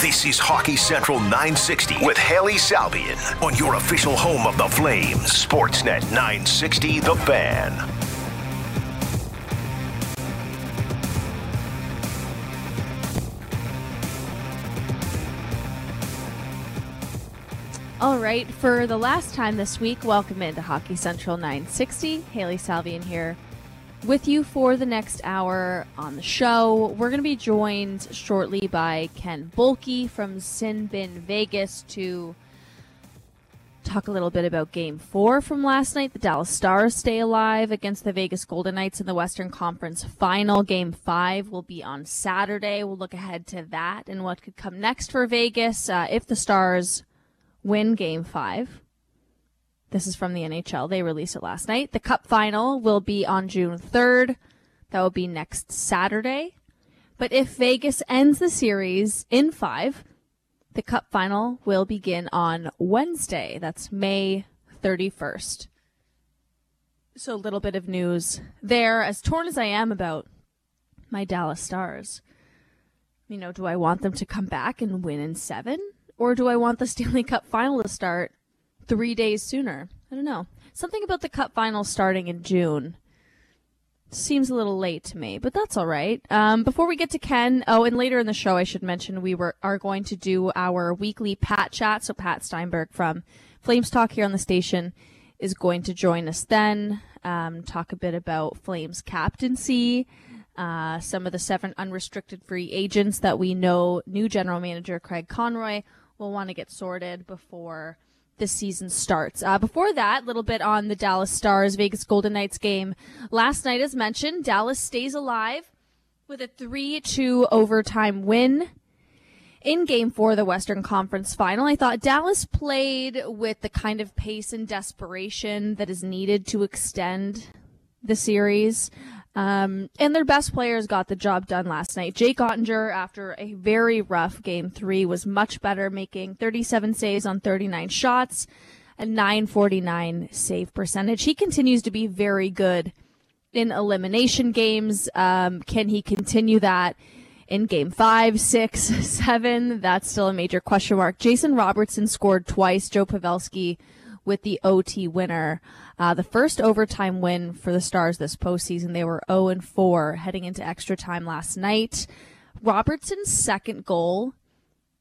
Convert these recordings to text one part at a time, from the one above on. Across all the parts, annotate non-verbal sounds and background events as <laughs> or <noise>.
This is Hockey Central 960 with Hailey Salvian on your official home of the Flames, Sportsnet 960 The Fan. All right, for the last time this week, welcome into Hockey Central 960. Hailey Salvian here with you for the next hour on the show. We're going to be joined shortly by Ken Boehlke from SinBin Vegas to talk a little bit about game four from last night. The Dallas Stars stay alive against the Vegas Golden Knights in the Western Conference final. Game five will be on Saturday. We'll look ahead to that and what could come next for Vegas uh, if the Stars win game five. This is from the NHL. They released it last night. The Cup final will be on June 3rd. That will be next Saturday. But if Vegas ends the series in five, the Cup final will begin on Wednesday. That's May 31st. So a little bit of news there. As torn as I am about my Dallas Stars, you know, do I want them to come back and win in seven? Or do I want the <laughs> Stanley Cup final to start three days sooner? I don't know. Something about the Cup final starting in June seems a little late to me, but that's all right. Um, before we get to Ken, oh, and later in the show, I should mention we were are going to do our weekly Pat chat. So Pat Steinberg from Flames Talk here on the station is going to join us then. Um, talk a bit about Flames captaincy, uh, some of the seven unrestricted free agents that we know new general manager Craig Conroy will want to get sorted before the season starts. Uh, before that, a little bit on the Dallas Stars Vegas Golden Knights game last night. As mentioned, Dallas stays alive with a 3-2 overtime win in game four of the Western Conference final. I thought Dallas played with the kind of pace and desperation that is needed to extend the series. Um, and their best players got the job done last night. Jake Oettinger, after a very rough game three, was much better, making 37 saves on 39 shots, a 949 save percentage. He continues to be very good in elimination games. Um, can he continue that in game five, six, <laughs> seven? That's still a major question mark. Jason Robertson scored twice. Joe Pavelski with the OT winner. Uh, the first overtime win for the Stars this postseason. They were 0 and 4 heading into extra time last night. Robertson's second goal.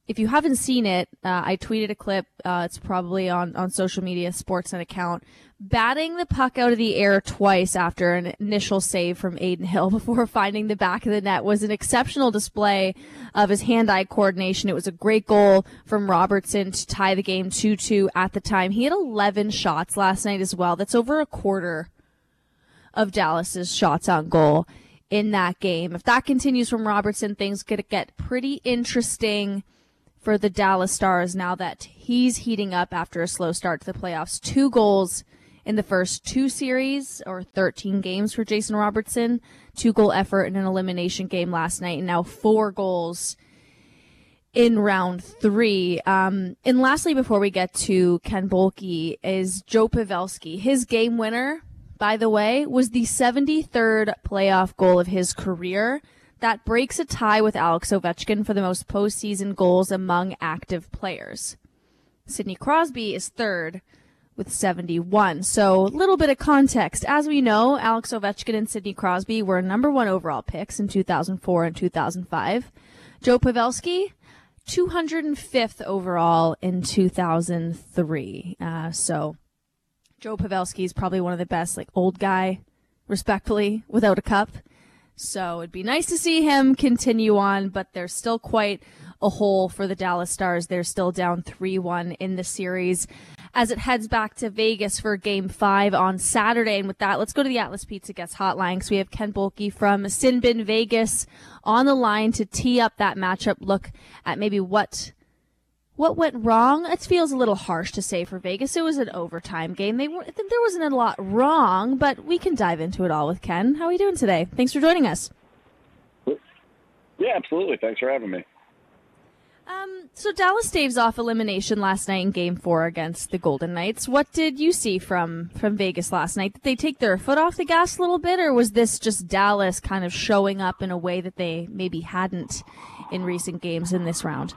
If you haven't seen it, uh, I tweeted a clip. Uh, it's probably on, on social media, Sportsnet account, batting the puck out of the air twice after an initial save from Adin Hill <laughs> before finding the back of the net was an exceptional display of his hand-eye coordination. It was a great goal from Robertson to tie the game 2-2 at the time. He had 11 shots last night as well. That's over a quarter of Dallas's shots on goal in that game. If that continues from Robertson, things could get pretty interesting for the Dallas Stars now that he's heating up after a slow start to the playoffs. Two goals in the first two series or 13 games for Jason Robertson, two goal effort in an elimination game last night, and now four goals in round three. Um, and lastly, before we get to Ken Boehlke, is Joe Pavelski. His game winner, by the way, was the 73rd playoff goal of his career. That breaks a tie with Alex Ovechkin for the most postseason goals among active players. Sidney Crosby is third with 71. So, a little bit of context. As we know, Alex Ovechkin and Sidney Crosby were number one overall picks in 2004 and 2005. Joe Pavelski, 205th overall in 2003. Uh, so, Joe Pavelski is probably one of the best, like, old guy, respectfully, without a cup. So it'd be nice to see him continue on, but there's still quite a hole for the Dallas Stars. They're still down 3-1 in the series as it heads back to Vegas for game five on Saturday. And with that, let's go to the Atlas Pizza Guest hotline because we have Ken Boehlke from SinBin Vegas on the line to tee up that matchup look at maybe what what went wrong? It feels a little harsh to say for Vegas. It was an overtime game. They were, there wasn't a lot wrong, but we can dive into it all with Ken. How are you doing today? Thanks for joining us. Yeah, absolutely. Thanks for having me. Um, so Dallas staves off elimination last night in Game Four against the Golden Knights. What did you see from from Vegas last night? Did they take their foot off the gas a little bit, or was this just Dallas kind of showing up in a way that they maybe hadn't in recent games in this round?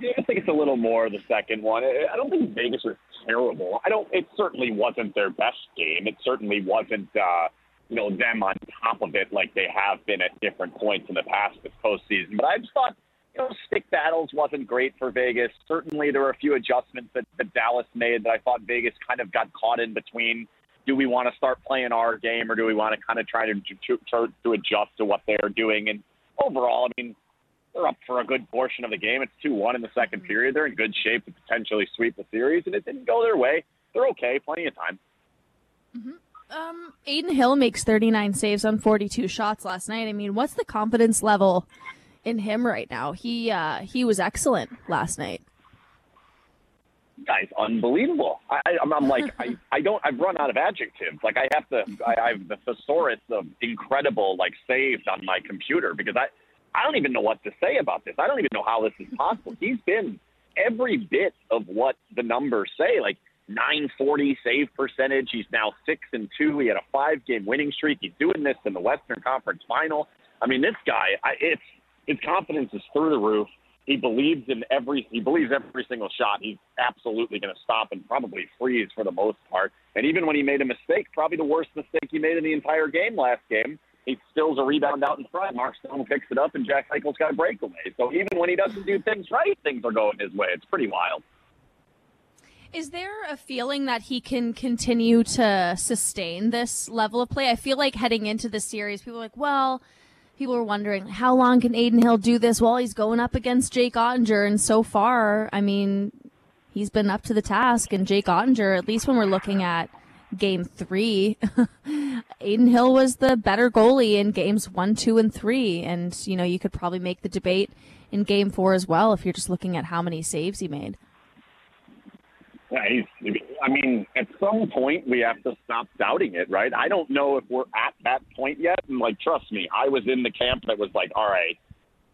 Think it's a little more the second one. I don't think Vegas was terrible. I don't. It certainly wasn't their best game. It certainly wasn't. Uh, you know them on top of it like they have been at different points in the past this postseason. But I just thought you know, stick battles wasn't great for Vegas. Certainly, there were a few adjustments that, that Dallas made that I thought Vegas kind of got caught in between. Do we want to start playing our game, or do we want to kind of try to to, to, to adjust to what they're doing? And overall, I mean, they're up for a good portion of the game. It's two one in the second mm-hmm. period. They're in good shape to potentially sweep the series, and it didn't go their way. They're okay, plenty of time. Mm-hmm. Um, Adin Hill makes 39 saves on 42 shots last night. I mean, what's the confidence level in him right now. He uh, he was excellent last night. Guys, unbelievable. I, I'm, I'm like, I, <laughs> I don't, I've run out of adjectives. Like, I have to, I, I have the thesaurus of incredible, like, saved on my computer because I, I don't even know what to say about this. I don't even know how this is possible. He's been every bit of what the numbers say. Like, 940 save percentage. He's now six and two. He had a five game winning streak. He's doing this in the Western Conference final. I mean, this guy, I, it's his confidence is through the roof. He believes in every he believes every single shot. He's absolutely going to stop and probably freeze for the most part. And even when he made a mistake, probably the worst mistake he made in the entire game last game, he stills a rebound out in front. Mark Stone picks it up, and Jack Eichel's got a breakaway. So even when he doesn't do things right, things are going his way. It's pretty wild. Is there a feeling that he can continue to sustain this level of play? I feel like heading into the series, people are like, well, people were wondering how long can Adin Hill do this while he's going up against Jake Oettinger, and so far, I mean, he's been up to the task. And Jake Oettinger, at least when we're looking at game three, <laughs> Adin Hill was the better goalie in games one, two, and three. And you know, you could probably make the debate in game four as well if you're just looking at how many saves he made. Yeah, he's, I mean, at some point we have to stop doubting it, right? I don't know if we're at that point yet. And like, trust me, I was in the camp that was like, all right,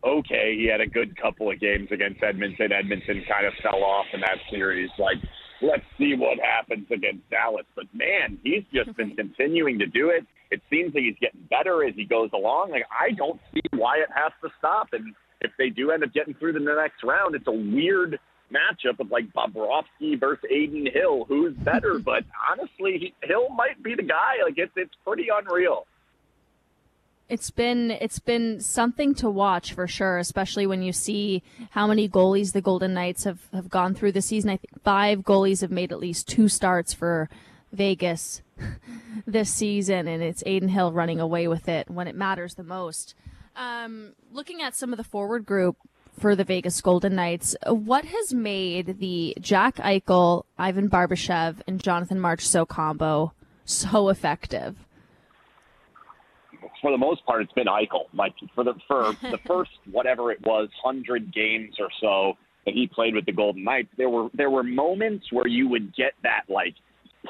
okay, he had a good couple of games against Edmonton. Edmonton kind of fell off in that series. Like, let's see what happens against Dallas. But man, he's just been <laughs> continuing to do it. It seems like he's getting better as he goes along. Like, I don't see why it has to stop. And if they do end up getting through to the next round, it's a weird matchup of like Bobrovsky versus Adin Hill. Who's better? <laughs> but honestly, Hill might be the guy. Like it's it's pretty unreal. It's been it's been something to watch for sure, especially when you see how many goalies the Golden Knights have, have gone through this season. I think five goalies have made at least two starts for Vegas <laughs> this season, and it's Adin Hill running away with it when it matters the most. Um, looking at some of the forward group, for the Vegas Golden Knights. What has made the Jack Eichel, Ivan Barbashev, and Jonathan Marchessault combo so effective? For the most part, it's been Eichel. Like for the for <laughs> the first whatever it was, hundred games or so that he played with the Golden Knights, there were there were moments where you would get that like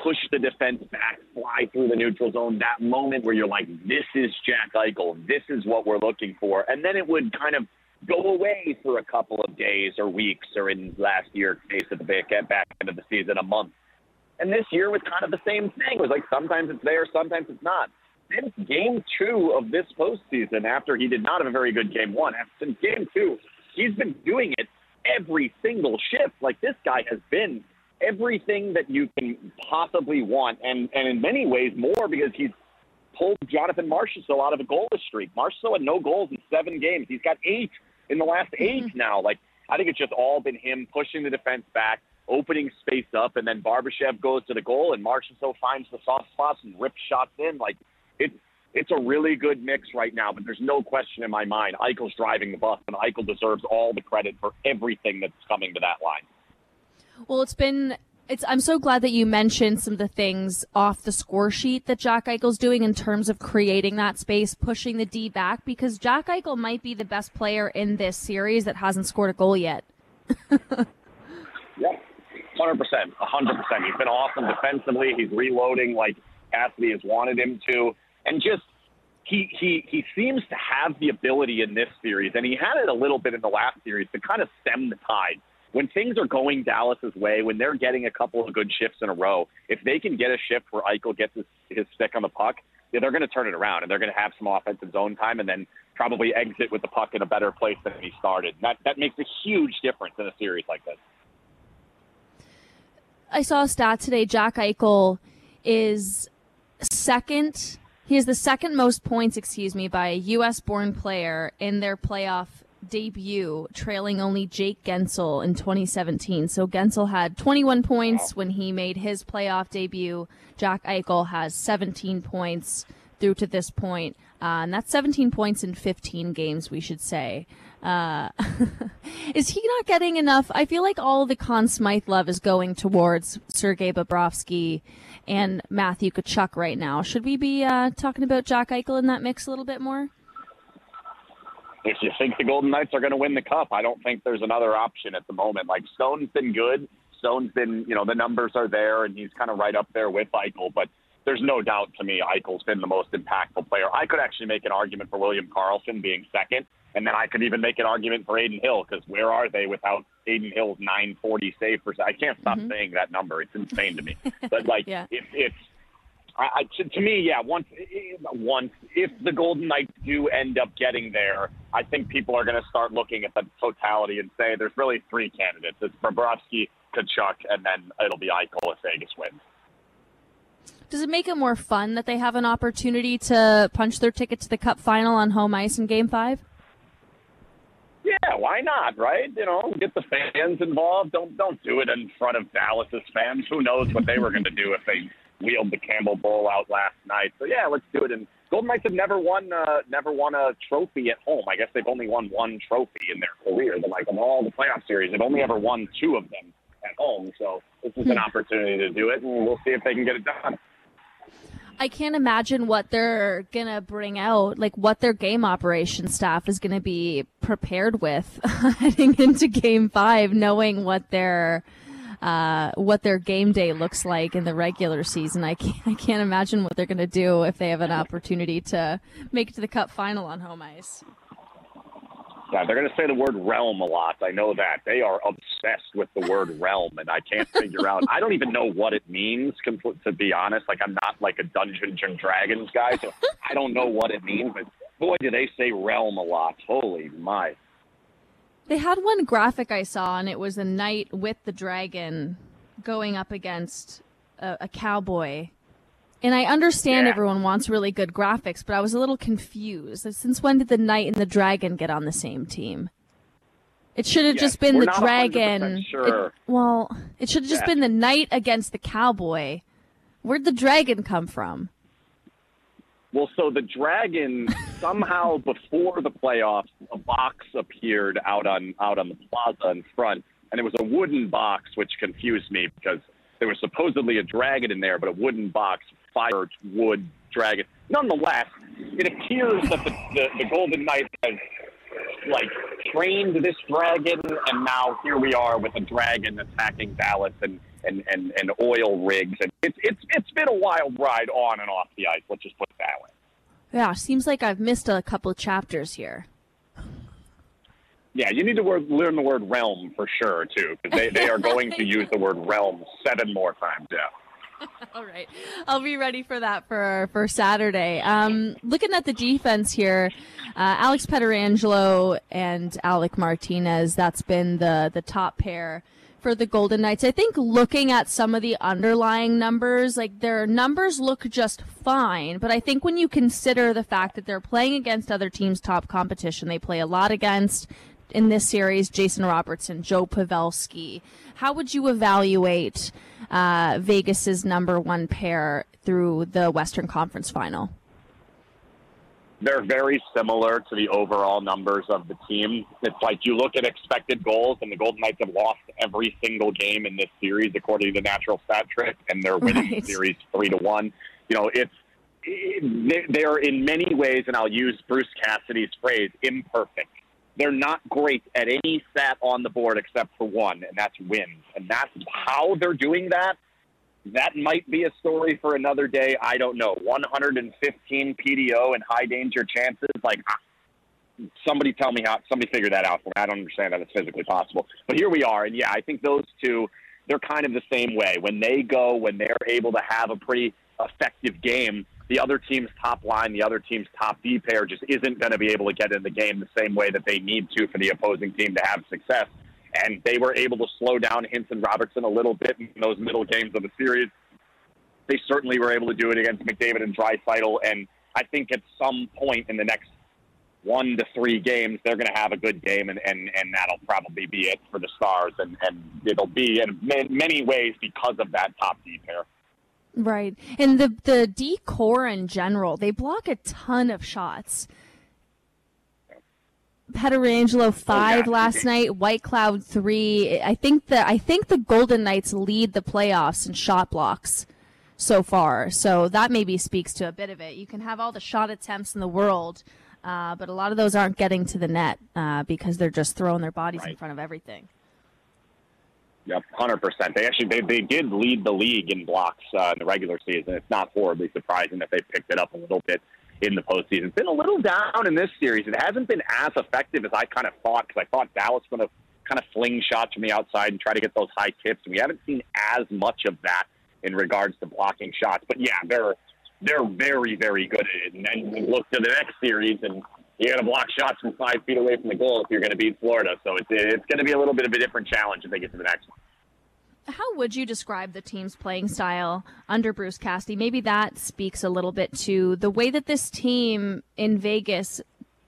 push the defense back, fly through the neutral zone. That moment where you're like, this is Jack Eichel. This is what we're looking for. And then it would kind of go away for a couple of days or weeks, or in last year's case at the back, back end of the season, a month. And this year was kind of the same thing. It was like sometimes it's there, sometimes it's not. Since game two of this postseason, after he did not have a very good game one, since game two, he's been doing it every single shift. Like this guy has been everything that you can possibly want, and and in many ways more because he's pulled Jonathan Marchessault out of a goalless streak. Marchessault had no goals in seven games. He's got eight in the last 8 mm-hmm. now. Like I think it's just all been him pushing the defense back, opening space up, and then Barbashev goes to the goal, and Marchessault finds the soft spots and rips shots in. Like it's it's a really good mix right now, but there's no question in my mind Eichel's driving the bus, and Eichel deserves all the credit for everything that's coming to that line. Well, it's been it's I'm so glad that you mentioned some of the things off the score sheet that Jack Eichel's doing in terms of creating that space, pushing the D back, because Jack Eichel might be the best player in this series that hasn't scored a goal yet. <laughs> yeah, hundred percent, hundred percent. He's been awesome defensively. He's reloading like Cassidy has wanted him to, and just he he he seems to have the ability in this series, and he had it a little bit in the last series to kind of stem the tide when things are going Dallas's way, when they're getting a couple of good shifts in a row, if they can get a shift where Eichel gets his, his stick on the puck, they're going to turn it around and they're going to have some offensive zone time and then probably exit with the puck in a better place than he started. That that makes a huge difference in a series like this. I saw a stat today. Jack Eichel is second. He has the second most points, excuse me, by a U.S. born player in their playoff debut, trailing only Jake Guentzel in 2017. So Guentzel had 21 points when he made his playoff debut. Jack Eichel has 17 points through to this point. Uh, and that's 17 points in 15 games, we should say. Uh, <laughs> is he not getting enough? I feel like all the Conn Smythe love is going towards Sergei Bobrovsky and Matthew Tkachuk right now. Should we be uh, talking about Jack Eichel in that mix a little bit more? If you think the Golden Knights are going to win the cup, I don't think there's another option at the moment. Like Stone's been good. Stone's been, you know, the numbers are there, and he's kind of right up there with Eichel. But there's no doubt to me Eichel's been the most impactful player. I could actually make an argument for William Karlsson being second, and then I could even make an argument for Adin Hill because where are they without Adin Hill's 940 save percent? I can't stop mm-hmm. saying that number; it's insane to me. <laughs> But like, yeah. if if I, I, to, to me, yeah, once once if the Golden Knights do end up getting there, I think people are going to start looking at the totality and say there's really three candidates: it's Bobrovsky, Tkachuk, and then it'll be Eichel if Vegas wins. Does it make it more fun that they have an opportunity to punch their ticket to the Cup final on home ice in Game Five? Yeah, why not? Right? You know, get the fans involved. Don't don't do it in front of Dallas's fans. Who knows what they were going to do if they wheeled the Campbell Bowl out last night? So yeah, let's do it. And Golden Knights have never won uh, never won a trophy at home. I guess they've only won one trophy in their career. But like in all the playoff series, they've only ever won two of them at home. So this is an hmm. opportunity to do it, and we'll see if they can get it done. I can't imagine what they're gonna bring out, like what their game operation staff is gonna be prepared with <laughs> heading into Game Five, knowing what their uh, what their game day looks like in the regular season. I can't, I can't imagine what they're gonna do if they have an opportunity to make it to the Cup final on home ice. They're going to say the word realm a lot. I know that. They are obsessed with the word realm, and I can't figure out. I don't even know what it means, to be honest. Like, I'm not like a Dungeons and Dragons guy, so I don't know what it means. But boy, do they say realm a lot. Holy my. They had one graphic I saw, and it was a knight with the dragon going up against a, a cowboy and I understand yeah. everyone wants really good graphics, but I was a little confused. Since when did the knight and the dragon get on the same team? It should have yes, just been the dragon. Sure. It, well, it should have just been the knight against the cowboy. Where'd the dragon come from? Well, so the dragon somehow <laughs> before the playoffs, a box appeared out on out on the plaza in front, and it was a wooden box, which confused me because there was supposedly a dragon in there, but a wooden box fire wood dragon. Nonetheless, it appears that the, the, the Golden Knight has like trained this dragon, and now here we are with a dragon attacking Dallas and, and, and, and oil rigs, and it's it's it's been a wild ride on and off the ice. Let's just put it that way. Yeah, seems like I've missed a couple chapters here. Yeah, you need to word, learn the word realm for sure too, because they, they are <laughs> going to use the word realm seven more times. Yeah. <laughs> All right, I'll be ready for that for for Saturday. Um, looking at the defense here, uh, Alex Pietrangelo and Alec Martinez. That's been the the top pair for the Golden Knights. I think looking at some of the underlying numbers, like their numbers look just fine, but I think when you consider the fact that they're playing against other teams' top competition, they play a lot against in this series, Jason Robertson, Joe Pavelski. How would you evaluate uh, Vegas's number one pair through the Western Conference Final? They're very similar to the overall numbers of the team. It's like you look at expected goals, and the Golden Knights have lost every single game in this series according to natural stat trick, and they're winning right. the series three to one. You know, it's they're in many ways, and I'll use Bruce Cassidy's phrase, imperfect they're not great at any stat on the board except for one, and that's wins. And that's how they're doing that. That might be a story for another day. I don't know. 115 PDO and high danger chances. Like, ah, somebody tell me how, somebody figure that out for me. I don't understand that it's physically possible. But here we are. And yeah, I think those two, they're kind of the same way. When they go, when they're able to have a pretty effective game, the other team's top line, the other team's top D pair just isn't going to be able to get in the game the same way that they need to for the opposing team to have success. And they were able to slow down Hinson Robertson a little bit in those middle games of the series. They certainly were able to do it against McDavid and Draisaitl. And I think at some point in the next one to three games, they're going to have a good game, and, and, and that'll probably be it for the Stars. And, and it'll be in many ways because of that top D pair. Right. And the the decor in general, they block a ton of shots. Pietrangelo five oh, last night, Whitecloud three. I think the I think the Golden Knights lead the playoffs in shot blocks so far. So that maybe speaks to a bit of it. You can have all the shot attempts in the world, uh, but a lot of those aren't getting to the net uh, because they're just throwing their bodies right. in front of everything. Yep, hundred percent. They actually they, they did lead the league in blocks uh, in the regular season. It's not horribly surprising that they picked it up a little bit in the postseason. It's been a little down in this series. It hasn't been as effective as I kind of thought because I thought Dallas was going to kind of fling shots from the outside and try to get those high tips. And we haven't seen as much of that in regards to blocking shots. But yeah, they're they're very very good at it. And then we look to the next series and you got to block shots from five feet away from the goal if you're going to beat Florida. So it's it's going to be a little bit of a different challenge if they get to the next one. How would you describe the team's playing style under Bruce Cassidy? Maybe that speaks a little bit to the way that this team in Vegas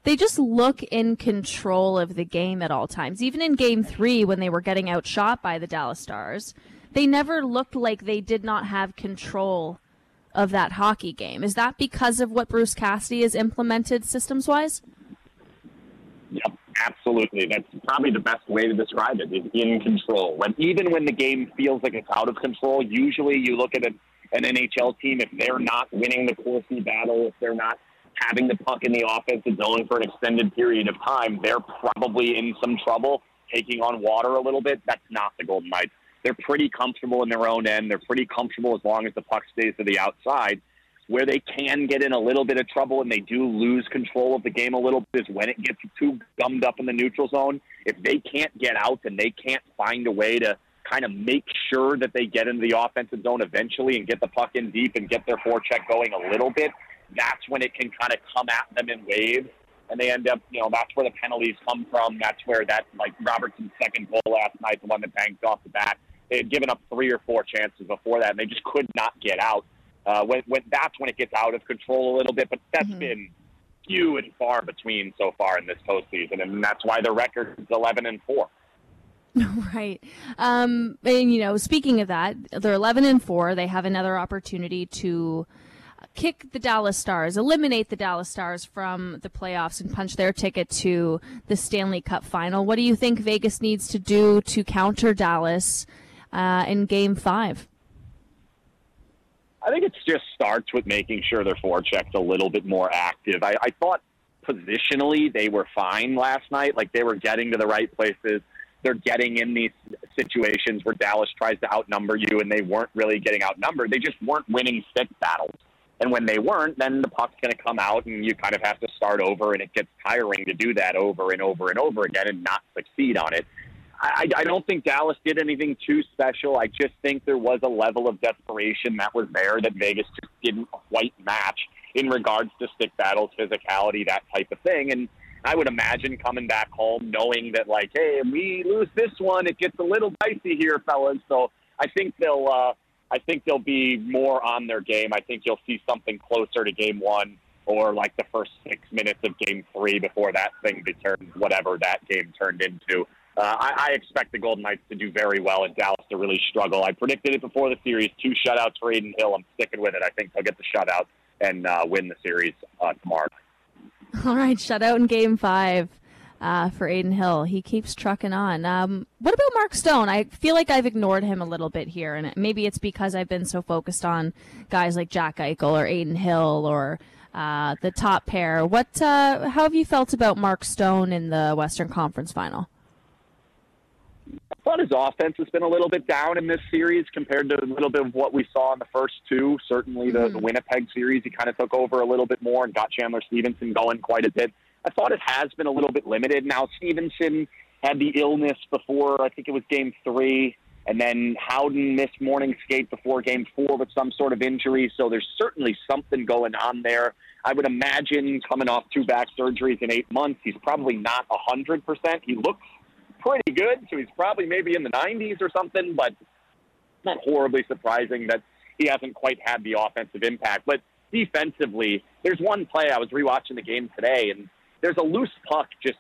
they just look in control of the game at all times. Even in game three, when they were getting outshot by the Dallas Stars, they never looked like they did not have control of that hockey game. Is that because of what Bruce Cassidy has implemented systems wise? Yep, absolutely. That's probably the best way to describe it is in control. When even when the game feels like it's out of control, usually you look at an, an NHL team if they're not winning the Corsi battle, if they're not having the puck in the offensive zone for an extended period of time, they're probably in some trouble taking on water a little bit. That's not the Golden Knights they're pretty comfortable in their own end. They're pretty comfortable as long as the puck stays to the outside. Where they can get in a little bit of trouble and they do lose control of the game a little bit is when it gets too gummed up in the neutral zone. If they can't get out and they can't find a way to kind of make sure that they get into the offensive zone eventually and get the puck in deep and get their forecheck going a little bit, that's when it can kind of come at them in waves. And they end up, you know, that's where the penalties come from. That's where that, like Robertson's second goal last night, the one that banked off the bat, they had given up three or four chances before that, and they just could not get out. Uh, when, when that's when it gets out of control a little bit, but that's mm-hmm. been few and far between so far in this postseason, and that's why the record is eleven and four. <laughs> Right. Um, and, you know, speaking of that, they're 11 and 4. They have another opportunity to kick the Dallas Stars, eliminate the Dallas Stars from the playoffs and punch their ticket to the Stanley Cup final. What do you think Vegas needs to do to counter Dallas uh, in Game Five? I think it just starts with making sure their forecheck's a little bit more active. I, I thought positionally they were fine last night. Like they were getting to the right places. They're getting in these situations where Dallas tries to outnumber you, and they weren't really getting outnumbered. They just weren't winning stick battles. And when they weren't, then the puck's going to come out, and you kind of have to start over, and it gets tiring to do that over and over and over again and not succeed on it. I, I don't think Dallas did anything too special. I just think there was a level of desperation that was there that Vegas just didn't quite match in regards to stick battles, physicality, that type of thing. And I would imagine coming back home knowing that, like, hey, we lose this one, it gets a little dicey here, fellas. So I think they'll, uh, I think they'll be more on their game. I think you'll see something closer to game one or like the first six minutes of game three before that thing determines whatever that game turned into. Uh, I, I expect the Golden Knights to do very well and Dallas to really struggle. I predicted it before the series, two shutouts for Adin Hill. I'm sticking with it. I think they'll get the shutout and uh, win the series uh, tomorrow. <laughs> All right, shutout in Game Five. Uh, for Adin Hill. He keeps trucking on. Um, what about Mark Stone? I feel like I've ignored him a little bit here, and maybe it's because I've been so focused on guys like Jack Eichel or Aiden Hill or uh, the top pair. What? Uh, how have you felt about Mark Stone in the Western Conference Final? I thought his offense has been a little bit down in this series compared to a little bit of what we saw in the first two. Certainly, the, mm-hmm. the Winnipeg series, he kind of took over a little bit more and got Chandler Stephenson going quite a bit. I thought it has been a little bit limited. Now, Stephenson had the illness before, I think it was game three. And then Howden missed morning skate before game four with some sort of injury. So there's certainly something going on there. I would imagine coming off two back surgeries in eight months, he's probably not 100%. He looks pretty good, so he's probably maybe in the 90s or something, but not horribly surprising that he hasn't quite had the offensive impact. But defensively, there's one play I was rewatching the game today, and there's a loose puck just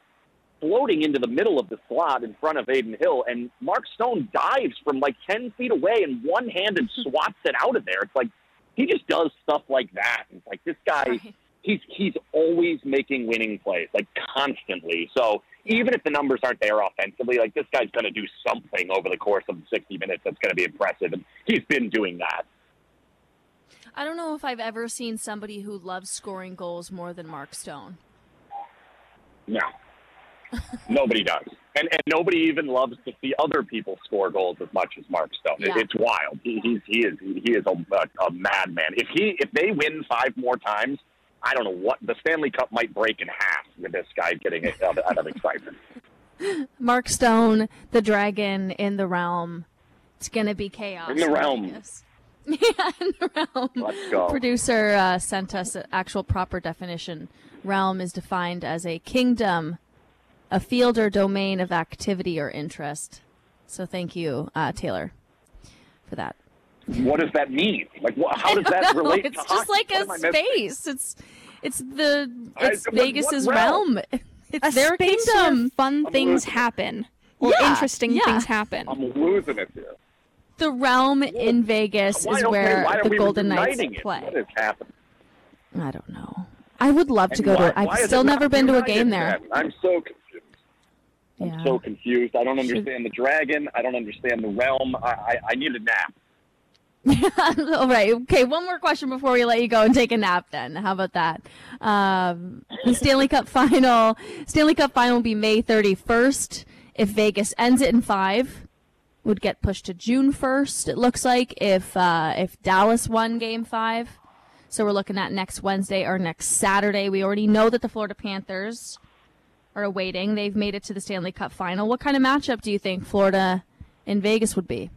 floating into the middle of the slot in front of Adin Hill, and Mark Stone dives from like 10 feet away and one handed <laughs> swats it out of there. It's like he just does stuff like that. It's like this guy, he's he's always making winning plays, like constantly. So even if the numbers aren't there offensively, like this guy's going to do something over the course of 60 minutes that's going to be impressive, and he's been doing that. I don't know if I've ever seen somebody who loves scoring goals more than Mark Stone. No, nobody does, and and nobody even loves to see other people score goals as much as Mark Stone. Yeah. It, it's wild. He, he's he is he is a, a, a madman. If he if they win five more times, I don't know what the Stanley Cup might break in half with this guy getting it out, out of excitement. <laughs> Mark Stone, the dragon in the realm. It's gonna be chaos. In the realm. Vegas. <laughs> Yeah, in the realm. Let's go. Producer uh, sent us an actual proper definition. Realm is defined as a kingdom, a field or domain of activity or interest. So thank you, uh, Taylor, for that. What does that mean? Like, what, how does that No, relate it's to just hockey? like What a am I missing? space. It's it's the it's what- Vegas's realm? realm. <laughs> It's a their space kingdom. where fun I'm things happen or Yeah, interesting yeah. things happen. I'm losing it here. The realm in Vegas Why, is where why the Golden Knights uniting it? play. What is happening? I don't know. I would love to go why- to. I've why still never been to a game there. then? I'm so confused. I'm Yeah. so confused. I don't Should- understand the dragon. I don't understand the realm. I, I, I need a nap. <laughs> All right. Okay. One more question before we let you go and take a nap. Then, how about that? Um, the Stanley Cup final. Stanley Cup final will be May 31st. If Vegas ends it in five, would get pushed to June 1st. It looks like if uh, if Dallas won Game Five. So we're looking at next Wednesday or next Saturday. We already know that the Florida Panthers are awaiting. They've made it to the Stanley Cup final. What kind of matchup do you think Florida and Vegas would be?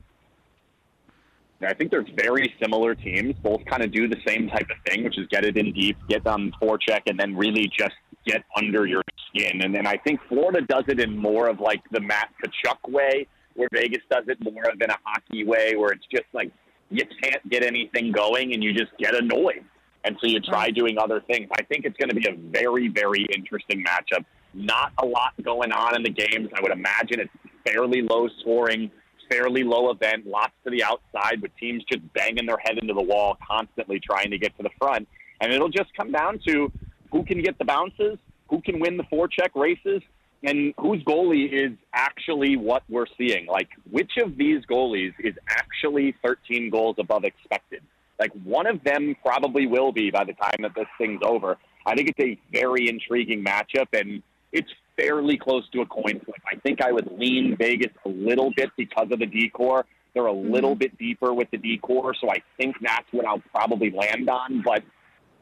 I think they're very similar teams. Both kind of do the same type of thing, which is get it in deep, get on forecheck, and then really just get under your skin. And then I think Florida does it in more of like the Matt Tkachuk way, where Vegas does it more of in a hockey way, where it's just like you can't get anything going and you just get annoyed. And so you try doing other things. I think it's going to be a very, very interesting matchup. Not a lot going on in the games. I would imagine it's fairly low scoring, fairly low event, lots to the outside with teams just banging their head into the wall, constantly trying to get to the front. And it'll just come down to who can get the bounces, who can win the forecheck races, and whose goalie is actually what we're seeing. Like, which of these goalies is actually 13 goals above expected? Like, one of them probably will be by the time that this thing's over. I think it's a very intriguing matchup, and it's fairly close to a coin flip. I think I would lean Vegas a little bit because of the decor. They're a little bit deeper with the decor, so I think that's what I'll probably land on. But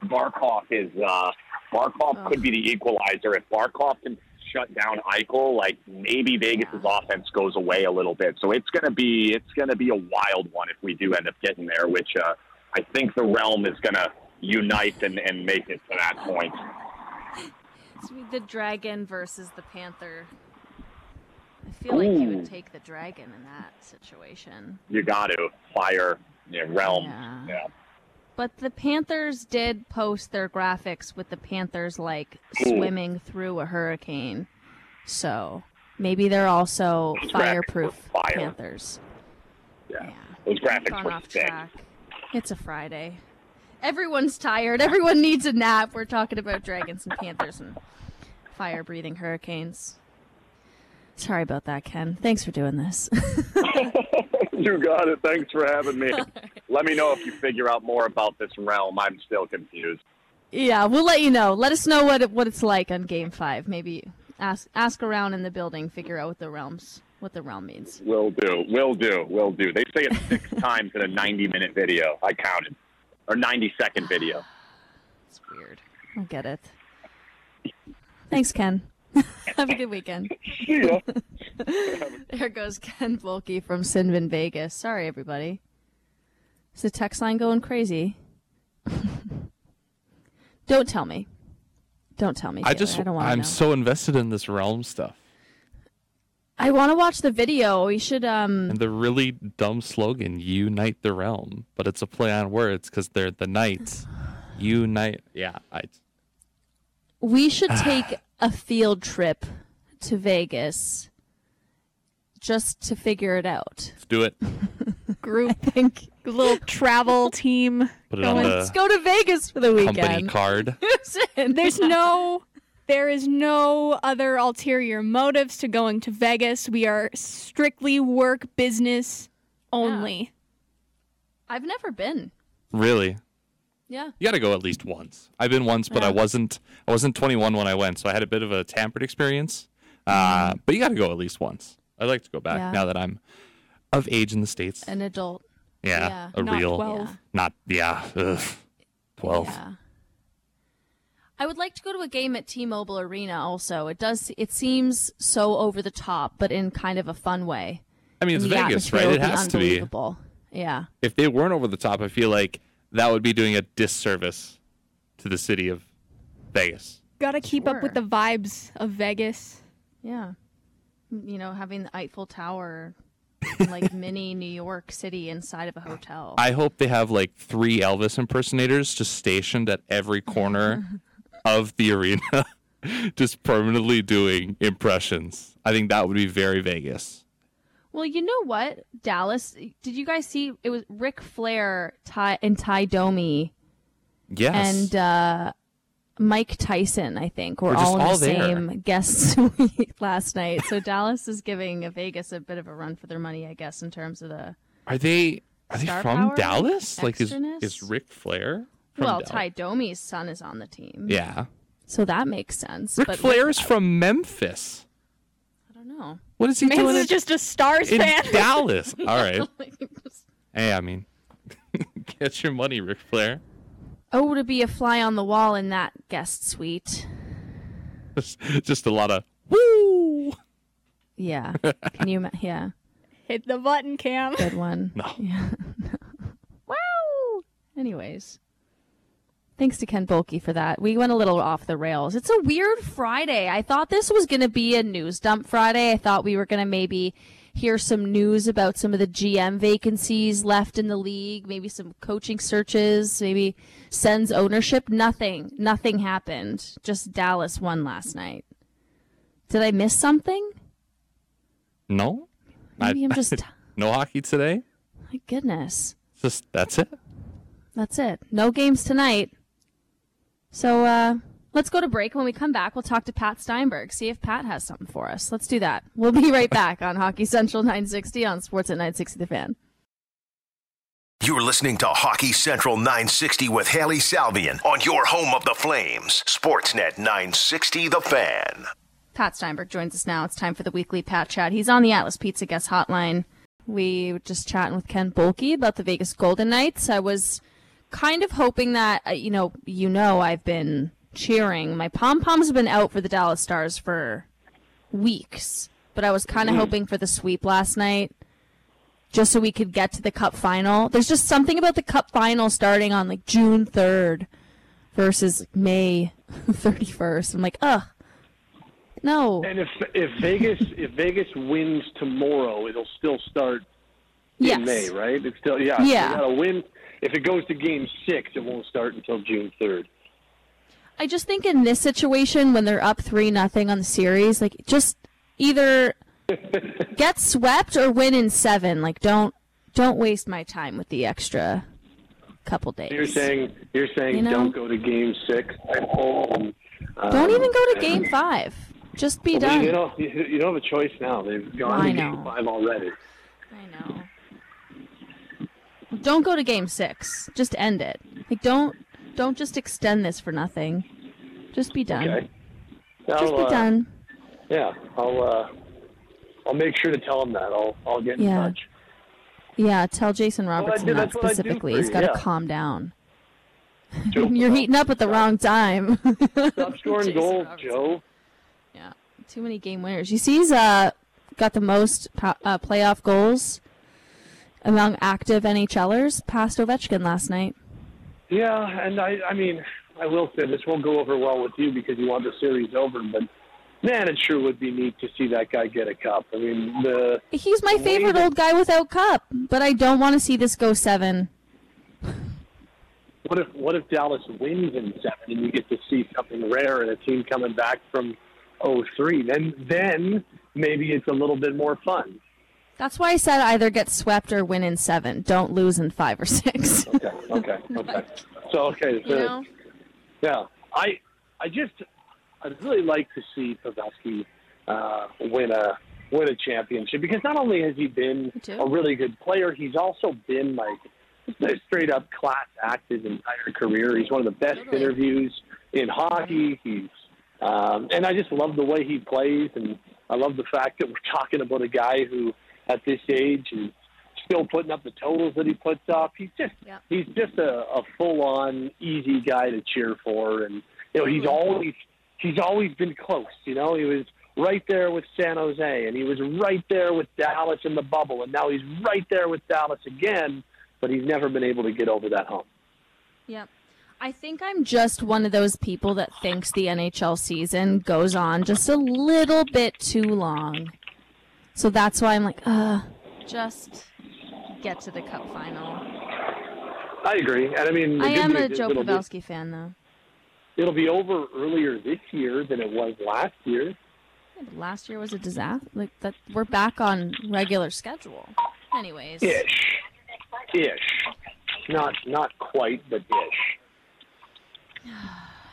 Barkov is uh, Barkov could be the equalizer if Barkov can shut down Eichel. Like maybe Vegas's offense goes away a little bit. So it's gonna be it's gonna be a wild one if we do end up getting there. Which uh, I think the realm is gonna unite and, and make it to that point. It's the dragon versus the panther. I feel like you would take the dragon in that situation. You got to fire yeah, realm. Yeah. Yeah. But the Panthers did post their graphics with the Panthers like Ooh. swimming through a hurricane. So maybe they're also Those fireproof fire. Panthers. Yeah. Yeah. Those graphics Gone were off sick. track. It's a Friday. Everyone's tired. Everyone needs a nap. We're talking about dragons and panthers and fire breathing hurricanes. Sorry about that, Ken. Thanks for doing this. <laughs> you got it. Thanks for having me. <laughs> Let me know if you figure out more about this realm. I'm still confused. yeah, we'll let you know. Let us know what it, what it's like on game five. Maybe ask ask around in the building, figure out what the realms what the realm means. Will do. Will do. Will do. They say it six <laughs> times in a 90 minute video. I counted. Or 90 second video. It's weird. I get it. <laughs> Thanks, Ken. <laughs> Have a good weekend. <laughs> See. There goes Ken Boehlke from SinBin Vegas. Sorry, everybody. Is the text line going crazy? Don't tell me. Don't tell me. I Taylor. just I don't want I'm know. so invested in this realm stuff. I want to watch the video. We should um And the really dumb slogan, unite the realm. But it's a play on words because they're the knights. Unite yeah, I we should take a field trip to Vegas just to figure it out. let's do it. <laughs> Group, I think little <laughs> travel team. Put it on going- let's go to Vegas for the company weekend. card. <laughs> There's no there is no other ulterior motives to going to Vegas. We are strictly work business only. I've never been. Really? Yeah. You got to go at least once. I've been once, but I wasn't. I wasn't 21 when I went, so I had a bit of a tampered experience. Uh, but you got to go at least once. I'd like to go back Mm-hmm. Yeah. now that I'm of age in the states. An adult. yeah, yeah. a Not real, 12. Yeah. not yeah, ugh, 12. Yeah. I would like to go to a game at T-Mobile Arena also. It does it seems so over the top, but in kind of a fun way. I mean, it's And the Vegas, right? It has to be. Yeah. If they weren't over the top, I feel like that would be doing a disservice to the city of Vegas. Gotta keep up with the vibes of Vegas. Yeah. You know, having the Eiffel Tower <laughs> like mini New York City inside of a hotel. I hope they have like three Elvis impersonators just stationed at every corner <laughs> of the arena, <laughs> just permanently doing impressions. I think that would be very Vegas. Well, you know what, Dallas? Did you guys see? It was Ric Flair Ty, and Ty Domi Yes. and uh, Mike Tyson, I think, were We're all in all the there. same guest suite <laughs> last night. So Dallas is giving Vegas a bit of a run for their money, I guess, in terms of the. are they are they from? Dallas? Like is is Ric Flair? From well, Dal- Ty Domi's son is on the team, Yeah. so that makes sense. Ric but Flair is from Memphis. I don't know. What is he Man, doing this is just a Stars in fan. <laughs> Dallas? <laughs> All right. <laughs> Hey, I mean, get your money, Ric Flair. Oh, to be a fly on the wall in that guest suite. Just, just a lot of woo. Yeah. Can you? ima- Yeah. Hit the button, Cam. Good one. No. Yeah. wow. Anyways. Thanks to Ken Boehlke for that. We went a little off the rails. It's a weird Friday. I thought this was going to be a news dump Friday. I thought we were going to maybe hear some news about some of the GM vacancies left in the league, maybe some coaching searches, maybe Sens ownership. Nothing. Nothing happened. Just Dallas won last night. Did I miss something? No. Maybe <laughs> I- I'm just. <laughs> no hockey today. My goodness. Just that's it. That's it. No games tonight. So uh, let's go to break. When we come back, we'll talk to Pat Steinberg, see if Pat has something for us. Let's do that. We'll be right back on Hockey Central 960 on Sportsnet 960 The Fan. You're listening to Hockey Central 960 with Hailey Salvian on your home of the Flames, Sportsnet 960 The Fan. Pat Steinberg joins us now. It's time for the weekly Pat Chat. He's on the Atlas Pizza Guest Hotline. We were just chatting with Ken Boehlke about the Vegas Golden Knights. I was kind of hoping that, uh, you know, you know, I've been cheering. My pom poms have been out for the Dallas Stars for weeks, but I was kind of hoping for the sweep last night, just so we could get to the Cup final. There's just something about the Cup final starting on like June 3rd versus May <laughs> 31st. I'm like, ugh. No. And if if Vegas if Vegas wins tomorrow, it'll still start in Yes. May, right? It's still yeah. Yeah. You got to win. If it goes to Game Six, it won't start until June third. I just think in this situation when they're up three nothing on the series, like just either <laughs> get swept or win in seven. Like don't don't waste my time with the extra couple days. You're saying you're saying You know? don't go to Game Six at home. Um, don't even go to game five. Just be Well, done. You don't you don't have a choice now. They've gone I to know. Game Five already. I know. Don't go to game six. Just end it. Like don't don't just extend this for nothing. Just be done. Okay. Just be uh, done. Yeah, I'll uh, I'll make sure to tell him that. I'll I'll get in Yeah. touch. Yeah, tell Jason Robertson do- that that's what I do specifically. He's got to yeah. calm down. Joe, <laughs> You're heating up at the wrong time. <laughs> Stop scoring goals, Robertson. Joe. Yeah, too many game winners. You see, he's uh, got got the most uh, playoff goals among active NHLers, passed Ovechkin last night. Yeah, and I, I mean, I will say this won't go over well with you because you want the series over, but man, it sure would be neat to see that guy get a cup. I mean, the he's my favorite old guy without cup, but I don't want to see this go seven. What if what if Dallas wins in seven and you get to see something rare and a team coming back from 03? Then then maybe it's a little bit more fun. That's why I said either get swept or win in seven. Don't lose in five or six. okay, okay, okay. So okay, so, you know? yeah, I I just I'd really like to see Pavelski uh, win a win a championship because not only has he been a really good player, he's also been like a straight up class act his entire career. He's one of the best totally. interviews in hockey. He's um, and I just love the way he plays, and I love the fact that we're talking about a guy who, at this age, and still putting up the totals that he puts up. He's just yeah. he's just a, a full on easy guy to cheer for, and you know he's always he's always been close. You know, he was right there with San Jose, and he was right there with Dallas in the bubble, and now he's right there with Dallas again. But he's never been able to get over that hump. Yep. I think I'm just one of those people that thinks the NHL season goes on just a little bit too long. So that's why I'm like, uh, just get to the cup final. I agree. And I mean, I am a Joe Pavelski fan, though it'll be over earlier this year than it was last year. Yeah, last year was a disaster. Like that, we're back on regular schedule. Anyways, ish, ish, not not quite, but ish. <sighs>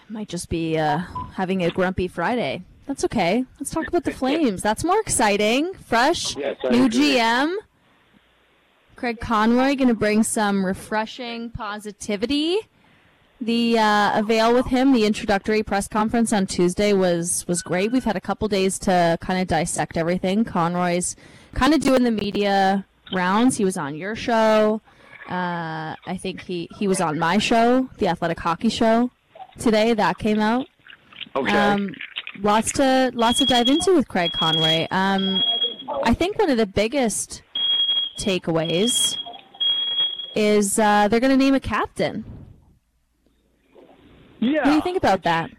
Might just be uh, having a grumpy Friday. That's okay. Let's talk about the Flames. That's more exciting. Fresh, yes, new agree. GM. Craig Conroy going to bring some refreshing positivity the uh, avail with him, the introductory press conference on Tuesday was was great. We've had a couple days to kind of dissect everything. Conroy's kind of doing the media rounds. He was on your show. Uh, I think he he was on my show, the Athletic Hockey Show, today. That came out. Okay. Um, lots to lots to dive into with Craig Conroy. Um, I think one of the biggest takeaways is uh, they're going to name a captain. Yeah. What do you think about that?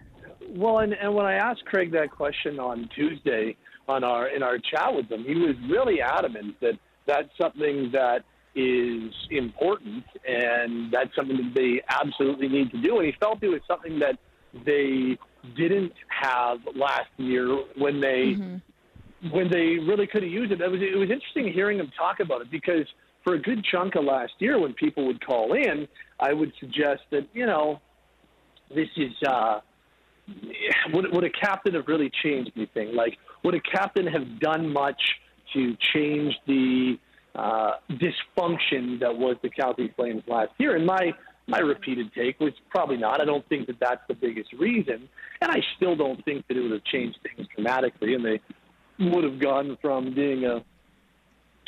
Well, and, and when I asked Craig that question on Tuesday on our in our chat with him, he was really adamant that that's something that is important and that's something that they absolutely need to do. And he felt it was something that they didn't have last year when they mm-hmm. when they really could have used it. It was it was interesting hearing them talk about it because for a good chunk of last year, when people would call in, I would suggest that you know this is uh, would would a captain have really changed anything? Like, would a captain have done much to change the uh, dysfunction that was the Calgary Flames last year? And my my repeated take was probably not. I don't think that that's the biggest reason, and I still don't think that it would have changed things dramatically, and they would have gone from being a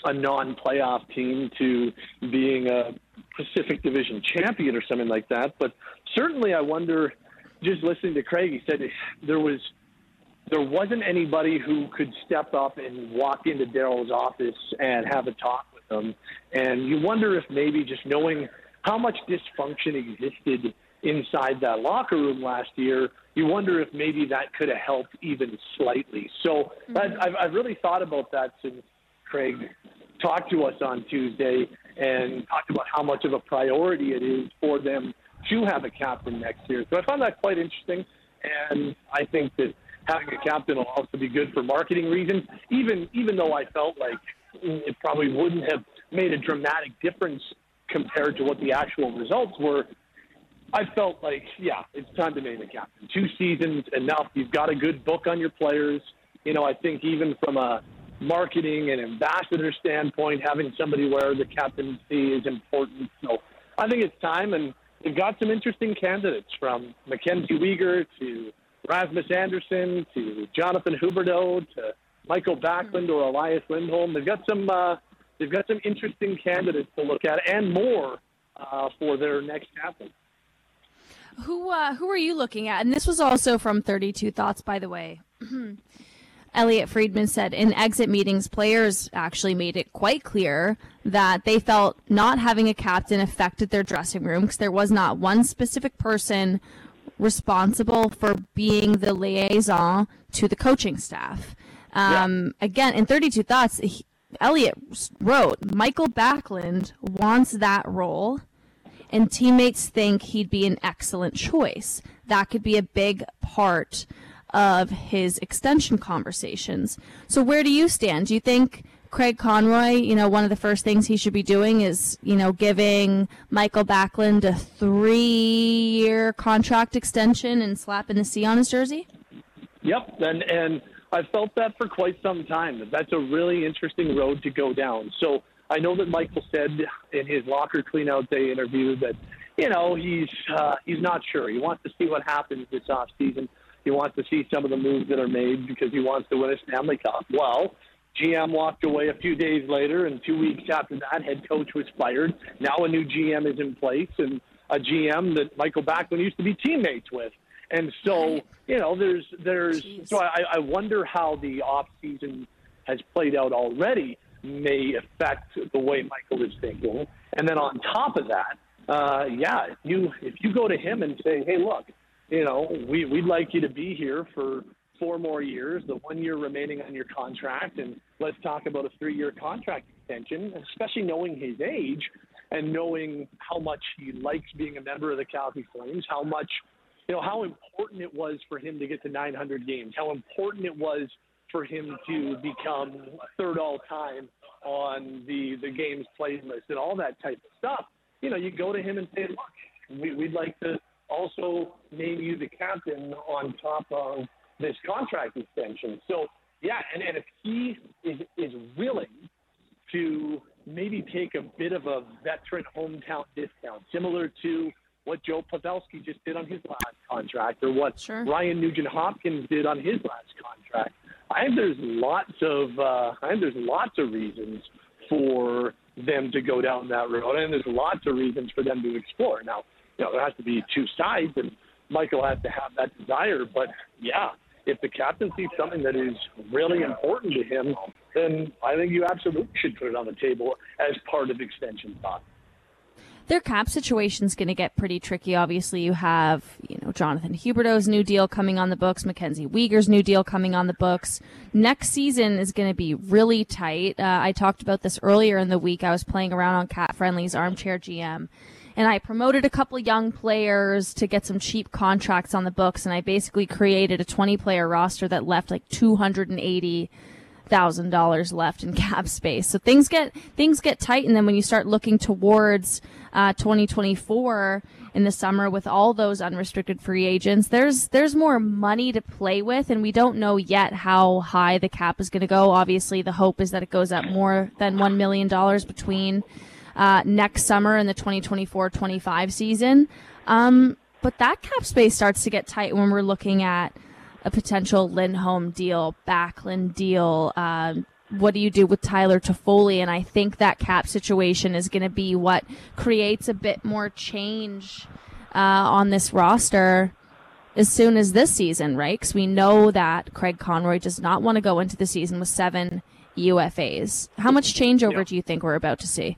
a non-playoff team to being a Pacific Division champion or something like that. But certainly, I wonder. Just listening to Craig, he said there was there wasn't anybody who could step up and walk into Daryl's office and have a talk with him. And you wonder if maybe just knowing how much dysfunction existed inside that locker room last year, you wonder if maybe that could have helped even slightly. So mm-hmm. I've, I've really thought about that since Craig talked to us on Tuesday and talked about how much of a priority it is for them to have a captain next year. So I found that quite interesting, and I think that having a captain will also be good for marketing reasons. Even even though I felt like it probably wouldn't have made a dramatic difference compared to what the actual results were. I felt like, yeah, it's time to name a captain. Two seasons enough. You've got a good book on your players. You know, I think even from a marketing and ambassador standpoint, having somebody wear the captaincy is important. So I think it's time, and we've got some interesting candidates from Mackenzie Weegar to Rasmus Andersson to Jonathan Huberdeau to Michael Backlund or Elias Lindholm. They've got some uh, they've got some interesting candidates to look at and more uh, for their next captain. Who uh, who are you looking at? And this was also from Thirty Two Thoughts, by the way. <clears throat> Elliotte Friedman said in exit meetings, players actually made it quite clear that they felt not having a captain affected their dressing room because there was not one specific person responsible for being the liaison to the coaching staff. Um, yeah. Again, in 32 Thoughts, he, Elliotte wrote Michael Backlund wants that role, and teammates think he'd be an excellent choice. That could be a big part of his extension conversations. So, where do you stand? Do you think Craig Conroy, you know, one of the first things he should be doing is, you know, giving Michael Backlund a three year contract extension and slapping the C on his jersey? Yep. And, and I've felt that for quite some time. That that's a really interesting road to go down. So I know that Michael said in his locker cleanout day interview that, you know, he's uh, he's not sure. He wants to see what happens this off season. He wants to see some of the moves that are made because he wants to win a Stanley Cup. Well, GM walked away a few days later, and two weeks after that, head coach was fired. Now a new GM is in place, and a GM that Michael Backlund used to be teammates with. And so, you know, there's there's Jeez. so I, I wonder how the off season has played out already may affect the way Michael is thinking. And then on top of that, uh, yeah, if you if you go to him and say, hey, look, you know, we we'd like you to be here for four more years, the one year remaining on your contract, and let's talk about a three year contract extension, especially knowing his age and knowing how much he likes being a member of the Calgary Flames, how much, you know, how important it was for him to get to 900 games, how important it was for him to become third all time on the, the games played list and all that type of stuff. You know, you go to him and say, look, we, we'd like to also name you the captain on top of this contract extension. So yeah, and, and if he is is willing to maybe take a bit of a veteran hometown discount, similar to what Joe Pavelski just did on his last contract, or what sure. Ryan Nugent Hopkins did on his last contract. I think there's lots of uh, I think there's lots of reasons for them to go down that road, and there's lots of reasons for them to explore. Now, you know, there has to be two sides, and Michael has to have that desire. But yeah, if the captain sees something that is really important to him, then I think you absolutely should put it on the table as part of extension thought. Their cap situation is going to get pretty tricky. Obviously, you have you know Jonathan Huberdeau's new deal coming on the books, Mackenzie Weegar's new deal coming on the books. Next season is going to be really tight. Uh, I talked about this earlier in the week. I was playing around on CapFriendly's Armchair GM, and I promoted a couple young players to get some cheap contracts on the books, and I basically created a 20 player roster that left like 280 thousand dollars left in <laughs> cap space. So things get things get tight, and then when you start looking towards uh, 2024 in the summer with all those unrestricted free agents, there's there's more money to play with, and we don't know yet how high the cap is going to go. Obviously, the hope is that it goes up more than one million dollars between uh, next summer and the 2024-25 season. Um, but that cap space starts to get tight when we're looking at a potential Lindholm deal, Backlund deal. Um, what do you do with Tyler Toffoli? And I think that cap situation is going to be what creates a bit more change uh, on this roster as soon as this season, right? Because we know that Craig Conroy does not want to go into the season with seven UFAs. How much changeover yeah. do you think we're about to see?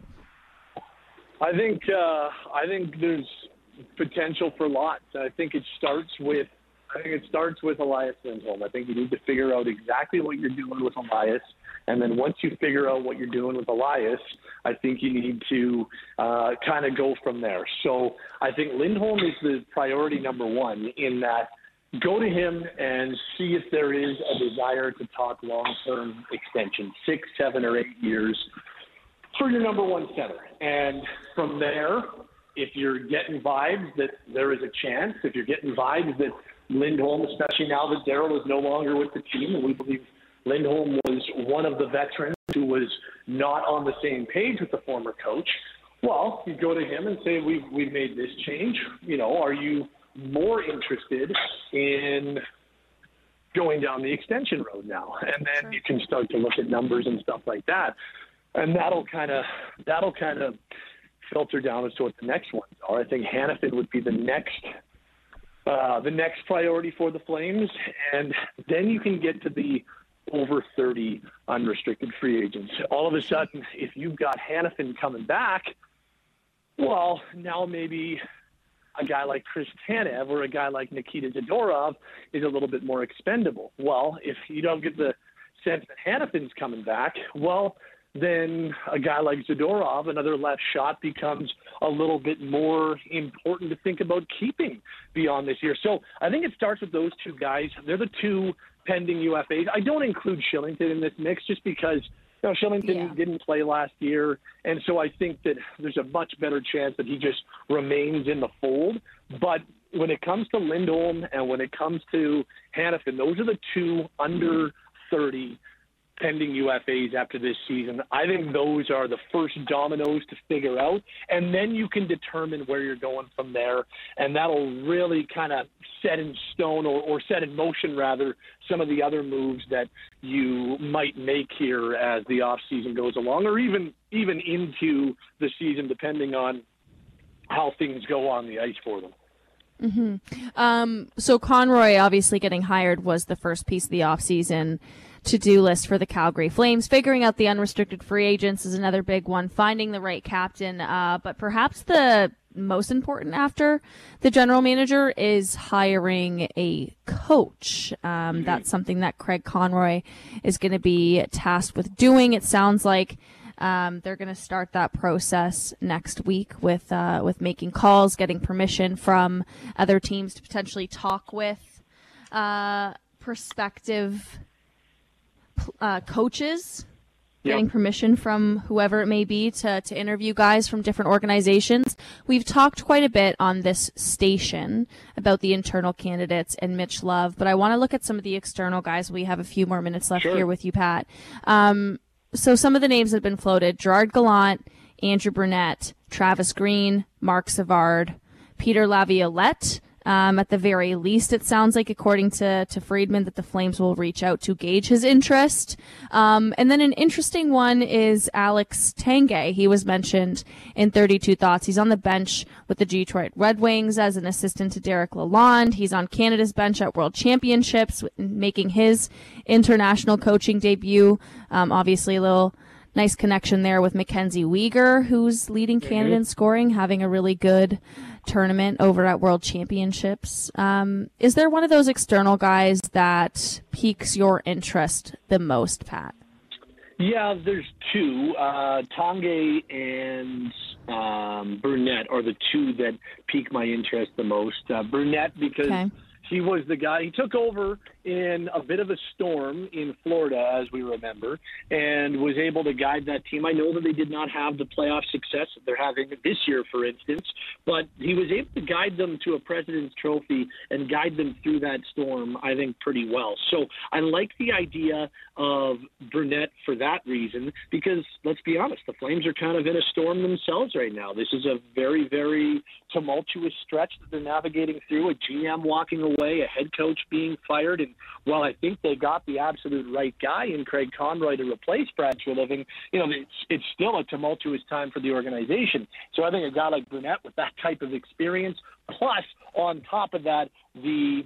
I think uh, I think there's potential for lots. I think it starts with I think it starts with Elias Lindholm. I think you need to figure out exactly what you're doing with Elias, and then once you figure out what you're doing with Elias, I think you need to uh, kind of go from there. So I think Lindholm is the priority number one in that. Go to him and see if there is a desire to talk long-term extension, six, seven, or eight years for your number one center. And from there, if you're getting vibes that there is a chance, if you're getting vibes that Lindholm, especially now that Daryl is no longer with the team, and we believe Lindholm was one of the veterans who was not on the same page with the former coach. Well, you go to him and say, "We've we've made this change. You know, are you more interested in going down the extension road now?" And then you can start to look at numbers and stuff like that and that'll kind of that'll kind of filter down as to what the next ones are. I think Hanifin would be the next uh, the next priority for the Flames, and then you can get to the over 30 unrestricted free agents. All of a sudden, if you've got Hanifin coming back, well, now maybe a guy like Chris Tanev or a guy like Nikita Zadorov is a little bit more expendable. Well, if you don't get the sense that Hanifin's coming back, well, then a guy like Zadorov, another left shot, becomes a little bit more important to think about keeping beyond this year. So I think it starts with those two guys. They're the two pending UFAs. I don't include Kylington in this mix just because you know, Kylington Yeah. didn't play last year, and so I think that there's a much better chance that he just remains in the fold. But when it comes to Lindholm and when it comes to Hanifin, those are the two under 30 pending UFAs after this season. I think those are the first dominoes to figure out, and then you can determine where you're going from there, and that'll really kind of set in stone or, or set in motion rather some of the other moves that you might make here as the off season goes along, or even even into the season, depending on how things go on the ice for them. Mm-hmm. Um, so Conroy obviously getting hired was the first piece of the offseason to-do list for the Calgary Flames. Figuring out the unrestricted free agents is another big one. Finding the right captain, uh, but perhaps the most important after the general manager is hiring a coach. Um, that's something that Craig Conroy is going to be tasked with doing. It sounds like um, they're going to start that process next week with uh, with making calls, getting permission from other teams to potentially talk with uh, prospective uh, coaches, getting permission from whoever it may be to, to interview guys from different organizations. We've talked quite a bit on this station about the internal candidates and Mitch Love, but I want to look at some of the external guys. We have a few more minutes left Sure. here with you, Pat. Um, so some of the names that have been floated Gerard Gallant, Andrew Brunette, Travis Green, Marc Savard, Peter Laviolette. Um, at the very least, it sounds like, according to, to Friedman, that the Flames will reach out to gauge his interest. Um, and then an interesting one is Alex Tanguay. He was mentioned in 32 Thoughts. He's on the bench with the Detroit Red Wings as an assistant to Derek Lalonde. He's on Canada's bench at World Championships, making his international coaching debut. Um, obviously, a little nice connection there with Mackenzie Weegar, who's leading Canada in scoring, having a really good tournament over at World Championships. Um, is there one of those external guys that piques your interest the most, Pat? Yeah, there's two. Uh, Tanguay and um, Brunette are the two that pique my interest the most. Uh, Brunette because Okay. he was the guy. He took over in a bit of a storm in Florida, as we remember, and was able to guide that team. I know that they did not have the playoff success that they're having this year, for instance, but he was able to guide them to a President's Trophy and guide them through that storm, I think, pretty well. So I like the idea of Brunette for that reason, because let's be honest, the Flames are kind of in a storm themselves right now. This is a very, very tumultuous stretch that they're navigating through. A GM walking away, a head coach being fired, and while I think they got the absolute right guy in Craig Conroy to replace Brad Treliving, you know, it's it's still a tumultuous time for the organization. So I think a guy like Brunette with that type of experience, plus on top of that, the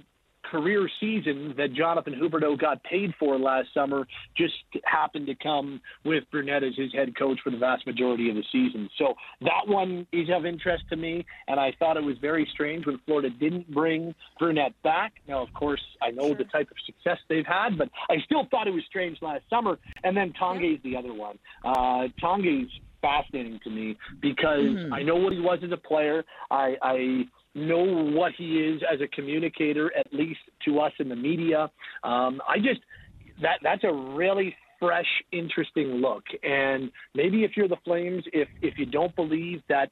career season that Jonathan Huberdeau got paid for last summer just happened to come with Brunette as his head coach for the vast majority of the season. So that one is of interest to me, and I thought it was very strange when Florida didn't bring Brunette back. Now, of course, I know the type of success they've had, but I still thought it was strange last summer. And then Tanguay's the other one. Uh, Tanguay's fascinating to me because I know what he was as a player. I, I know what he is as a communicator, at least to us in the media. Um, I just that that's a really fresh, interesting look. And maybe if you're the Flames, if if you don't believe that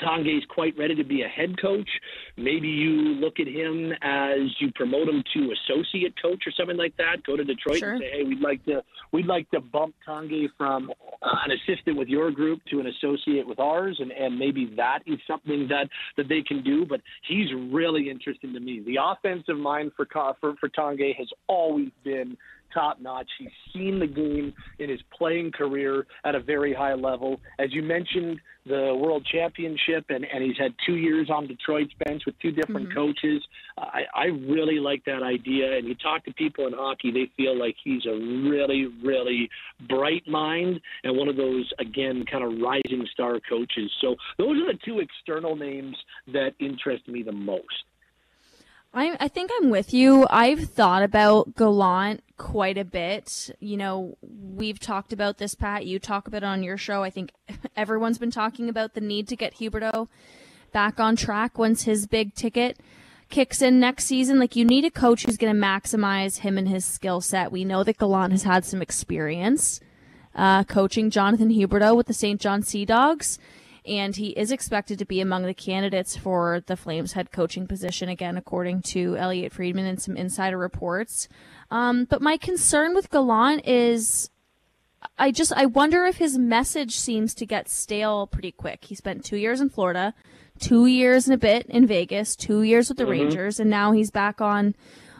Tanguay's quite ready to be a head coach. Maybe you look at him as you promote him to associate coach or something like that. Go to Detroit Sure. and say, "Hey, we'd like to we'd like to bump Tanguay from uh, an assistant with your group to an associate with ours," and and maybe that is something that that they can do. But he's really interesting to me. The offensive mind for for for Tanguay has always been top notch. He's seen the game in his playing career at a very high level. As you mentioned, the World Championship, and, and he's had two years on Detroit's bench with two different mm-hmm. coaches. I, I really like that idea. And you talk to people in hockey, they feel like he's a really, really bright mind and one of those, again, kind of rising star coaches. So those are the two external names that interest me the most. I, I think I'm with you. I've thought about Gallant quite a bit. You know, we've talked about this, Pat. You talk about it on your show. I think <laughs> everyone's been talking about the need to get Huberdeau back on track once his big ticket kicks in next season. Like, you need a coach who's going to maximize him and his skill set. We know that Gallant has had some experience uh, coaching Jonathan Huberdeau with the St. John Sea Dogs and he is expected to be among the candidates for the Flames head coaching position again, according to Elliotte Friedman and some insider reports. Um, but my concern with Gallant is, I just I wonder if his message seems to get stale pretty quick. He spent two years in Florida, two years and a bit in Vegas, two years with the mm-hmm. Rangers, and now he's back on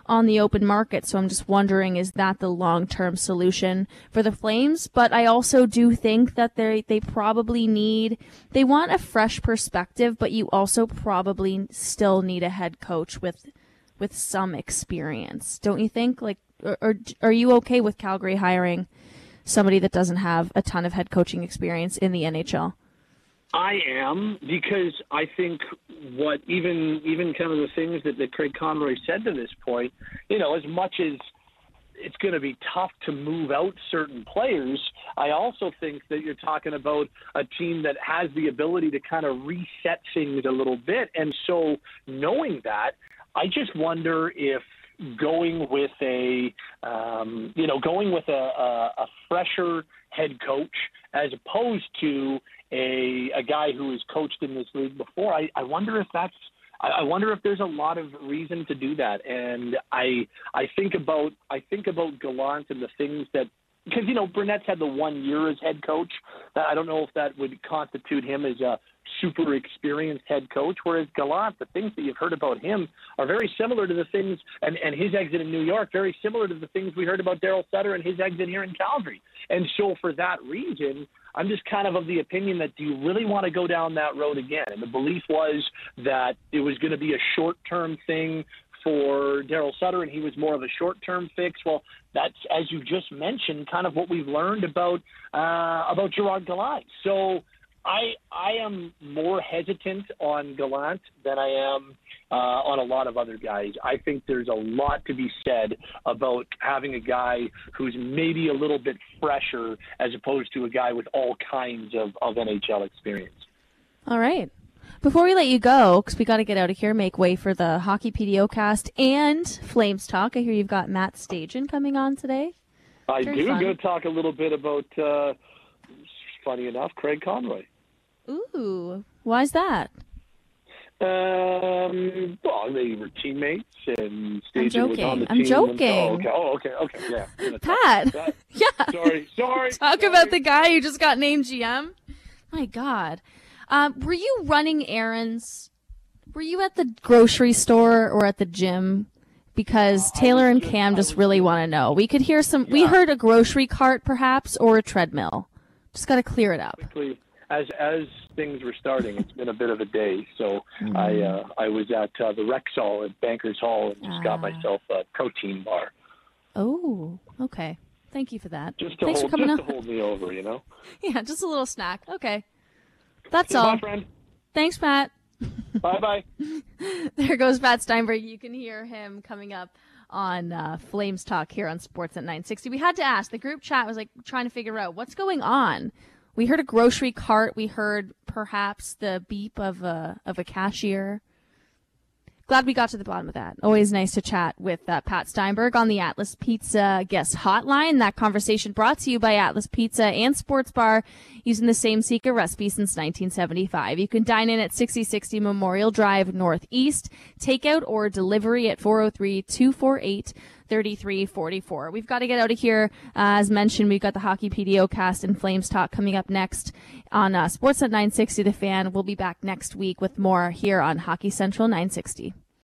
on the open market. So I'm just wondering, is that the long term solution for the Flames? But I also do think that they they probably need they want a fresh perspective, but you also probably still need a head coach with with some experience, don't you think? Like, or, or are you okay with Calgary hiring somebody that doesn't have a ton of head coaching experience in the NHL? I am because I think what even even kind of the things that, that Craig Conroy said to this point, you know, as much as it's going to be tough to move out certain players. I also think that you're talking about a team that has the ability to kind of reset things a little bit. And so, knowing that, I just wonder if going with a, um, you know, going with a, a, a fresher head coach as opposed to a a guy who has coached in this league before. I, I wonder if that's I wonder if there's a lot of reason to do that. And I I think about I think about Gallant and the things that because you know Brunette's had the one year as head coach. I don't know if that would constitute him as a super experienced head coach. Whereas Gallant, the things that you've heard about him are very similar to the things and and his exit in New York, very similar to the things we heard about Daryl Sutter and his exit here in Calgary. And so for that reason, I'm just kind of of the opinion that do you really want to go down that road again? And the belief was that it was going to be a short term thing for Daryl Sutter, and he was more of a short-term fix. Well, that's as you just mentioned, kind of what we've learned about uh, about Gerard Gallant. So I I am more hesitant on Gallant than I am uh, on a lot of other guys. I think there's a lot to be said about having a guy who's maybe a little bit fresher as opposed to a guy with all kinds of, of NHL experience. All right. Before we let you go, because we got to get out of here, make way for the Hockey PDO cast and Flames Talk. I hear you've got Matt Stajan coming on today. I Very do. Fun. Going to talk a little bit about, uh, funny enough, Craig Conroy. Ooh, why is that? Um, well, they were teammates, and stage. I'm joking. I'm joking. And, oh, okay. Oh, okay. Okay. Yeah. Pat. <laughs> yeah. Sorry. Sorry. <laughs> Talk sorry. about the guy who just got named GM. My God. Um, were you running errands? Were you at the grocery store or at the gym? Because Taylor and Cam just really want to know. We could hear some. Yeah. We heard a grocery cart, perhaps, or a treadmill. Just got to clear it up. Quickly, as as things were starting, it's been a bit of a day. So mm-hmm. I uh, I was at uh, the Rexall at Bankers Hall and just got ah. myself a protein bar. Oh, okay. Thank you for that. Just to Thanks hold, for coming just up. to hold me over, you know. <laughs> Yeah, just a little snack. Okay. That's all. Thanks, Pat. <laughs> bye bye. <laughs> there goes Pat Steinberg. You can hear him coming up on uh, Flames Talk here on Sportsnet 960. We had to ask. The group chat was like trying to figure out what's going on. We heard a grocery cart. We heard perhaps the beep of a of a cashier glad we got to the bottom of that. Always nice to chat with uh, Pat Steinberg on the Atlas Pizza guest hotline. That conversation brought to you by Atlas Pizza and Sports Bar using the same secret recipe since 1975. You can dine in at 6060 Memorial Drive Northeast, takeout or delivery at 403 248 3344. We've got to get out of here. Uh, as mentioned, we've got the Hockey PDO cast and Flames Talk coming up next on uh, Sportsnet 960 The Fan. We'll be back next week with more here on Hockey Central 960.